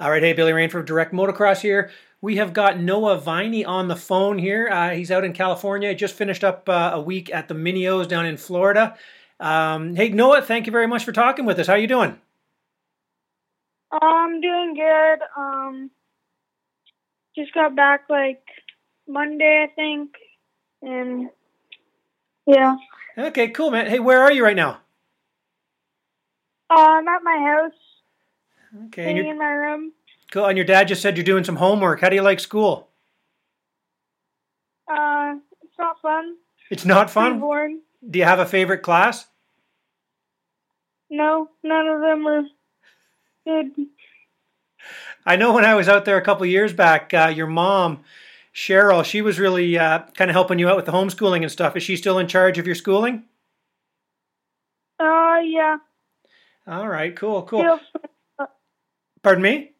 All right, hey, Billy Rainford from Direct Motocross here. We have got Noah Viney on the phone here. Uh, he's out in California. Just finished up uh, a week at the Mini-O's down in Florida. Um, hey, Noah, thank you very much for talking with us. How are you doing? I'm doing good. Um, just got back like Monday, I think, and yeah. Okay, cool, man. Hey, where are you right now? Uh, I'm at my house, Okay, your, in my room. cool. And your dad just said you're doing some homework. How do you like school? Uh, it's not fun. It's not fun. boring. Do you have a favorite class? No, none of them are good. I know when I was out there a couple years back, uh, your mom, Cheryl, she was really uh, kind of helping you out with the homeschooling and stuff. Is she still in charge of your schooling? Uh, yeah. All right, cool, cool. Pardon me?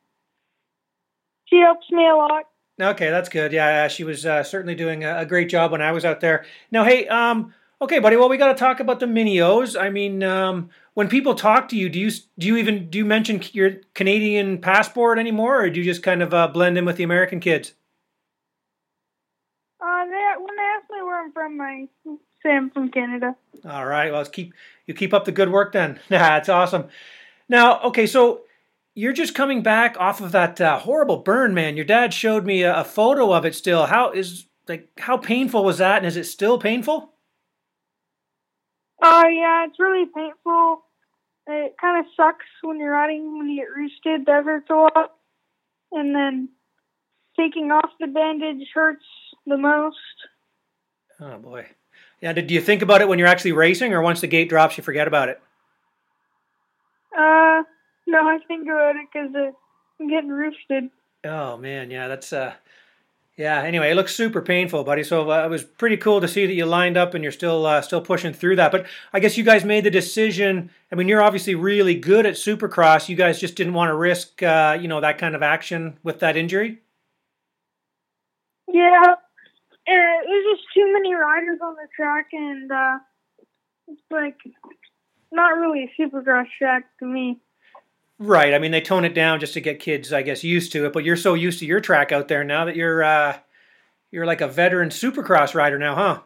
she helps me a lot. Okay, that's good. Yeah, she was uh, certainly doing a, great job when I was out there. Now, hey, um, okay, buddy. Well, we got to talk about the Mini-O's. I mean, um, when people talk to you, do you do you even do you mention your Canadian passport anymore, or do you just kind of uh, blend in with the American kids? Uh, they, when they ask me where I'm from, I say I'm from Canada. All right. Well, let's keep you keep up the good work then. That's awesome. Now, okay, so you're just coming back off of that uh, horrible burn, man. Your dad showed me a, a photo of it. Still, how is like how painful was that, and is it still painful? Oh yeah, it's really painful. It kind of sucks when you're riding when you get roosted. That hurts a lot, and then taking off the bandage hurts the most. Oh boy. Yeah. Did you think about it when you're actually racing, or once the gate drops, you forget about it? Uh, no, I think about it because I'm getting roosted. Oh man, yeah, that's uh, yeah. Anyway, it looks super painful, buddy. So uh, it was pretty cool to see that you lined up and you're still uh, still pushing through that. But I guess you guys made the decision. I mean, you're obviously really good at Supercross. You guys just didn't want to risk, uh, you know, that kind of action with that injury. Yeah, uh, there's just too many riders on the track, and uh, it's like not really a supercross track to me. Right. I mean, they tone it down just to get kids, I guess, used to it. But you're so used to your track out there now that you're uh, you're like a veteran Supercross rider now, huh?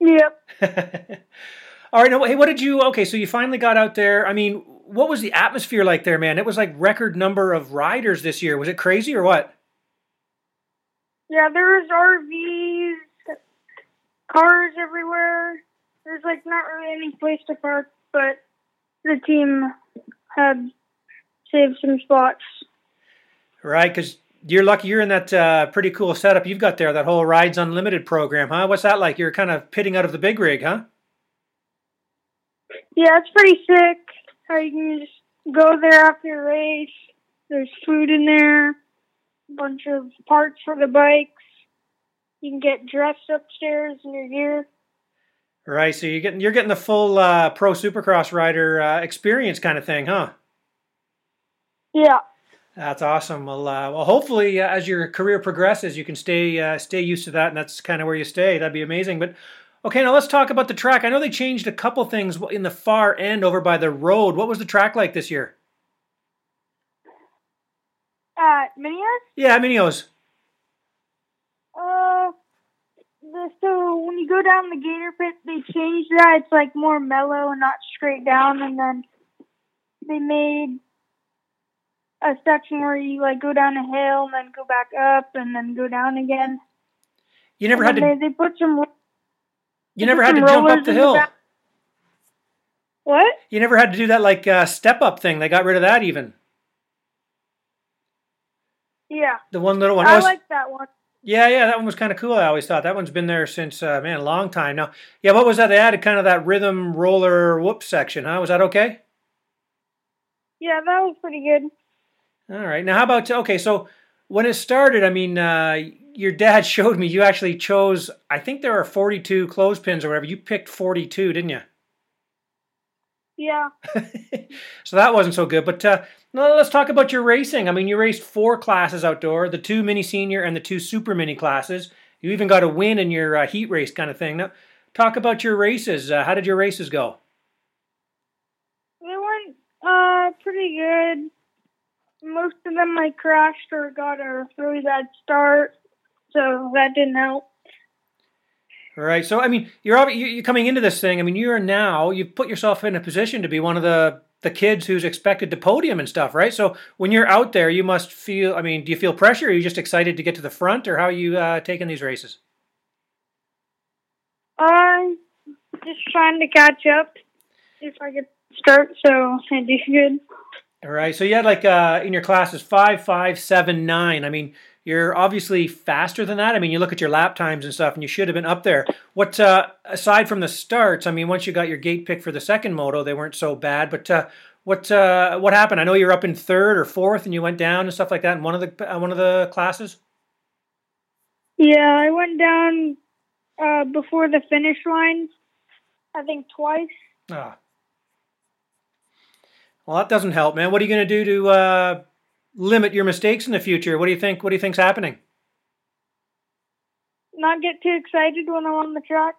Yep. All right. Now, hey, what did you? Okay, so you finally got out there. I mean, what was the atmosphere like there, man? It was like record number of riders this year. Was it crazy or what? Yeah, there was RVs, cars everywhere. There's like not really any place to park, but the team had saved some spots. Right, because you're lucky you're in that uh, pretty cool setup you've got there. That whole Rides Unlimited program, huh? What's that like? You're kind of pitting out of the big rig, huh? Yeah, it's pretty sick. How you can just go there after a race. There's food in there, a bunch of parts for the bikes. You can get dressed upstairs in your gear. Right. So you're getting you're getting the full uh, pro Supercross rider uh, experience kind of thing, huh? Yeah. That's awesome. Well, uh, well, hopefully, uh, as your career progresses, you can stay uh, stay used to that, and that's kind of where you stay. That'd be amazing. But okay, now let's talk about the track. I know they changed a couple things in the far end over by the road. What was the track like this year? At Mini-O's? Yeah, Mini-O's. The, so when you go down the gator pit, they changed that. It's like more mellow and not straight down, and then they made a section where you like go down a hill and then go back up and then go down again. You never And had to. They, they put some. You never had to jump up the hill. back. What? You never had to do that like uh, step up thing. They got rid of that even. Yeah, The one little one. I Oh, it's- like that one. Yeah, yeah, that one was kind of cool. I always thought that one's been there since uh, man a long time now. Yeah, what was that? They added kind of that rhythm roller whoop section, huh? Was that okay? Yeah, that was pretty good. All right. Now, how about okay? So when it started, I mean, uh, your dad showed me you actually chose. I think there are forty-two clothespins or whatever. You picked forty-two, didn't you? Yeah. so that wasn't so good. But uh, no, let's talk about your racing. I mean, you raced four classes outdoor: the two mini senior and the two super mini classes. You even got a win in your uh, heat race kind of thing. Now, talk about your races. Uh, how did your races go? They went uh pretty good. most of them I crashed or got a really bad start, so that didn't help. Right. So I mean, you're you're coming into this thing. I mean, you're now you've put yourself in a position to be one of the the kids who's expected to podium and stuff, right? So when you're out there, you must feel. I mean, do you feel pressure? Are you just excited to get to the front, or how are you uh, taking these races? I'm just trying to catch up if I could start, so I do good. All right. So you had like uh, in your classes five, five, seven, nine. I mean, you're obviously faster than that. I mean, you look at your lap times and stuff, and you should have been up there. What uh, aside from the starts? I mean, once you got your gate pick for the second moto, they weren't so bad. But uh, what uh, what happened? I know you're up in third or fourth, and you went down and stuff like that in one of the uh, one of the classes. Yeah, I went down uh, before the finish line. I think twice. Ah. Well, that doesn't help, man. What are you going to do to uh, limit your mistakes in the future? What do you think? What do you think's happening? Not get too excited when I'm on the track.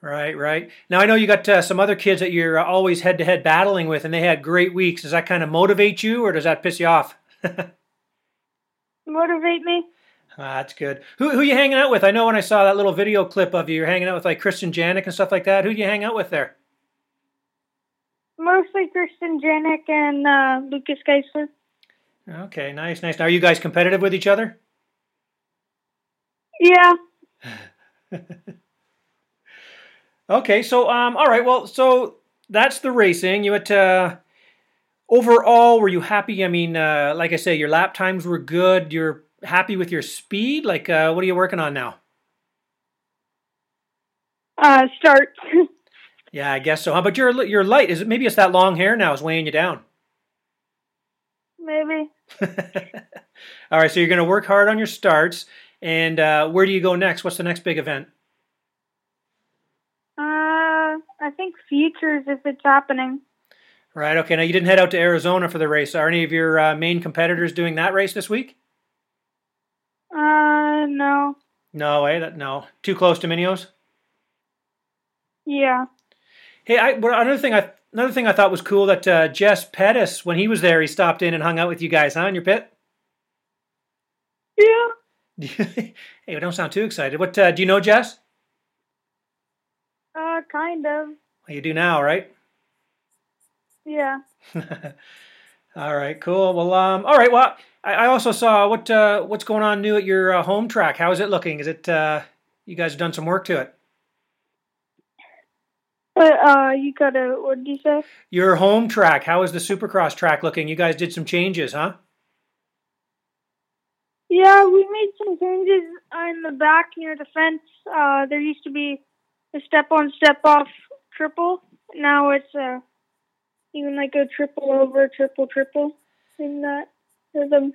Right, right. Now I know you got uh, some other kids that you're always head to head battling with, and they had great weeks. Does that kind of motivate you, or does that piss you off? Motivate me. Ah, that's good. Who who you hanging out with? I know when I saw that little video clip of you, you're hanging out with like Kristen Janik and stuff like that. Who do you hang out with there? Mostly Kristen Janik and uh, Lucas Geisler. Okay, nice, nice. Now, are you guys competitive with each other? Yeah. okay, so um, all right. Well, so that's the racing. You had uh, overall, were you happy? I mean, uh, like I say, your lap times were good. You're happy with your speed. Like, uh, what are you working on now? Uh, start. yeah, I guess so. How about your your light? Is it maybe it's that long hair now is weighing you down? Maybe. All right, so you're going to work hard on your starts, and uh, where do you go next? What's the next big event? Uh, I think futures if it's happening. Right. Okay. Now you didn't head out to Arizona for the race. Are any of your uh, main competitors doing that race this week? Uh, no. No way. That no. Too close to Mini-O's. Yeah. Hey, I another thing I another thing I thought was cool that uh, Jess Pettis, when he was there, he stopped in and hung out with you guys, huh, in your pit? Yeah. hey, don't sound too excited. What uh, do you know, Jess? Uh, kind of. Well, you do now, right? Yeah. all right, cool. Well, um, all right. Well, I, I also saw what uh, what's going on new at your uh, home track. How is it looking? Is it uh, you guys have done some work to it? Uh, you got a, what did you say? Your home track. How is the Supercross track looking? You guys did some changes, huh? Yeah, we made some changes in the back near the fence. Uh, there used to be a step on, step off triple. Now it's uh, even like a triple over, triple, triple in that rhythm.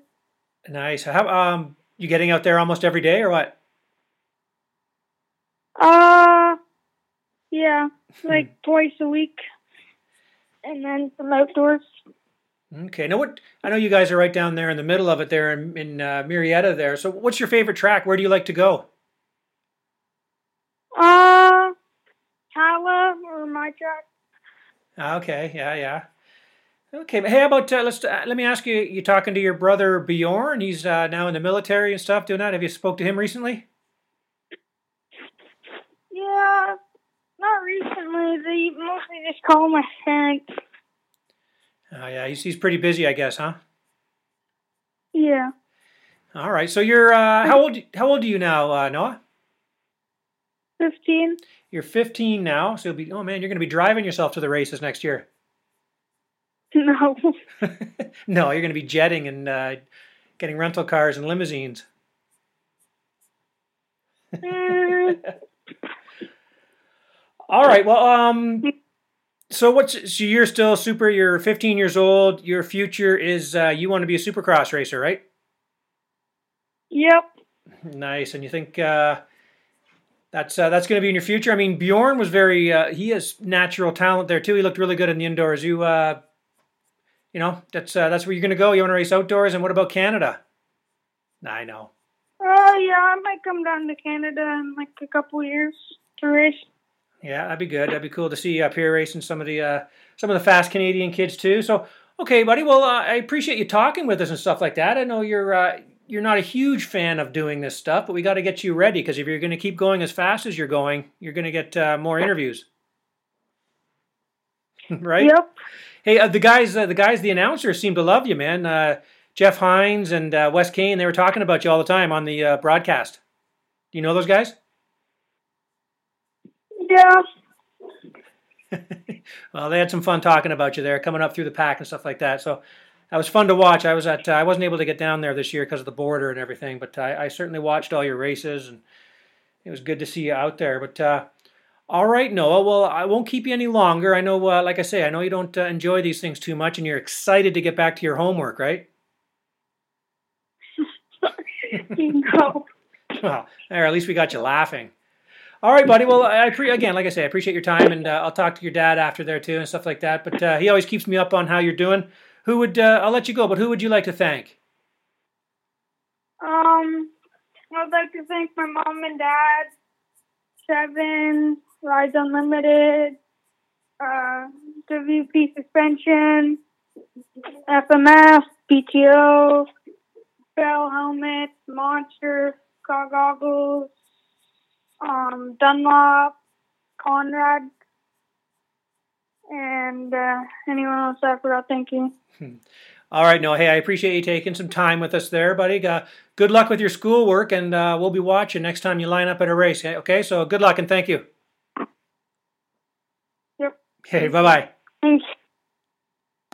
Nice. How um, you getting out there almost every day or what? Uh, yeah, like twice a week, and then some outdoors. Okay. Now, what I know you guys are right down there in the middle of it, there in, in uh, Murrieta. There. So, what's your favorite track? Where do you like to go? Uh, Pala or my track. Okay. Yeah. Yeah. Okay. Hey, how about uh, let's uh, let me ask you. You talking to your brother Bjorn? He's uh, now in the military and stuff. Doing that. Have you spoke to him recently? Yeah, not recently. They mostly just call my parents. Oh yeah, he's he's pretty busy, I guess, huh? Yeah. All right. So you're uh, how old? How old are you now, uh, Noah? Fifteen. You're 15 now, so you'll be. Oh man, you're going to be driving yourself to the races next year. No. no, you're going to be jetting and uh, getting rental cars and limousines. All right. Well, um, so what's so you're still super? You're 15 years old. Your future is uh, you want to be a supercross racer, right? yep. Nice. And you think uh, that's uh, that's going to be in your future? I mean, Bjorn was very. Uh, he has natural talent there too. He looked really good in the indoors. You, uh, you know, that's uh, that's where you're going to go. You want to race outdoors. And what about Canada? I know. Oh yeah, I might come down to Canada in like a couple years to race. Yeah, that'd be good. That'd be cool to see you up here racing some of the uh, some of the fast Canadian kids too. So, Okay, buddy. Well, uh, I appreciate you talking with us and stuff like that. I know you're uh, you're not a huge fan of doing this stuff, but we got to get you ready because if you're going to keep going as fast as you're going, you're going to get uh, more interviews. right? Yep. Hey, uh, the guys, uh, the guys, the announcers seem to love you, man. Uh, Jeff Hines and uh, Wes Kane, they were talking about you all the time on the uh, broadcast. Do you know those guys? Yeah. well, they had some fun talking about you there, coming up through the pack and stuff like that. So that was fun to watch. I was at, uh, I wasn't able to get down there this year because of the border and everything, but I, I, certainly watched all your races, and it was good to see you out there. But uh, all right, Noah. Well, I won't keep you any longer. I know, uh, like I say, I know you don't uh, enjoy these things too much, and you're excited to get back to your homework, right? no. well, there, at least we got you laughing. All right, buddy. Well, I pre- again, like I say, I appreciate your time, and uh, I'll talk to your dad after there too and stuff like that. But uh, he always keeps me up on how you're doing. Who would uh, I'll let you go, but who would you like to thank? Um, I'd like to thank my mom and dad, Seven, Rides Unlimited, uh, WP Suspension, FMF, PTO, Bell Helmets, Monster, Car Goggles, um, Dunlop, Conrad, and uh, anyone else I forgot. Thank you. All right, no, hey, I appreciate you taking some time with us there, buddy. Uh, good luck with your schoolwork, and uh, we'll be watching next time you line up at a race. Okay, so good luck and thank you. Yep. Okay, bye bye. Thanks.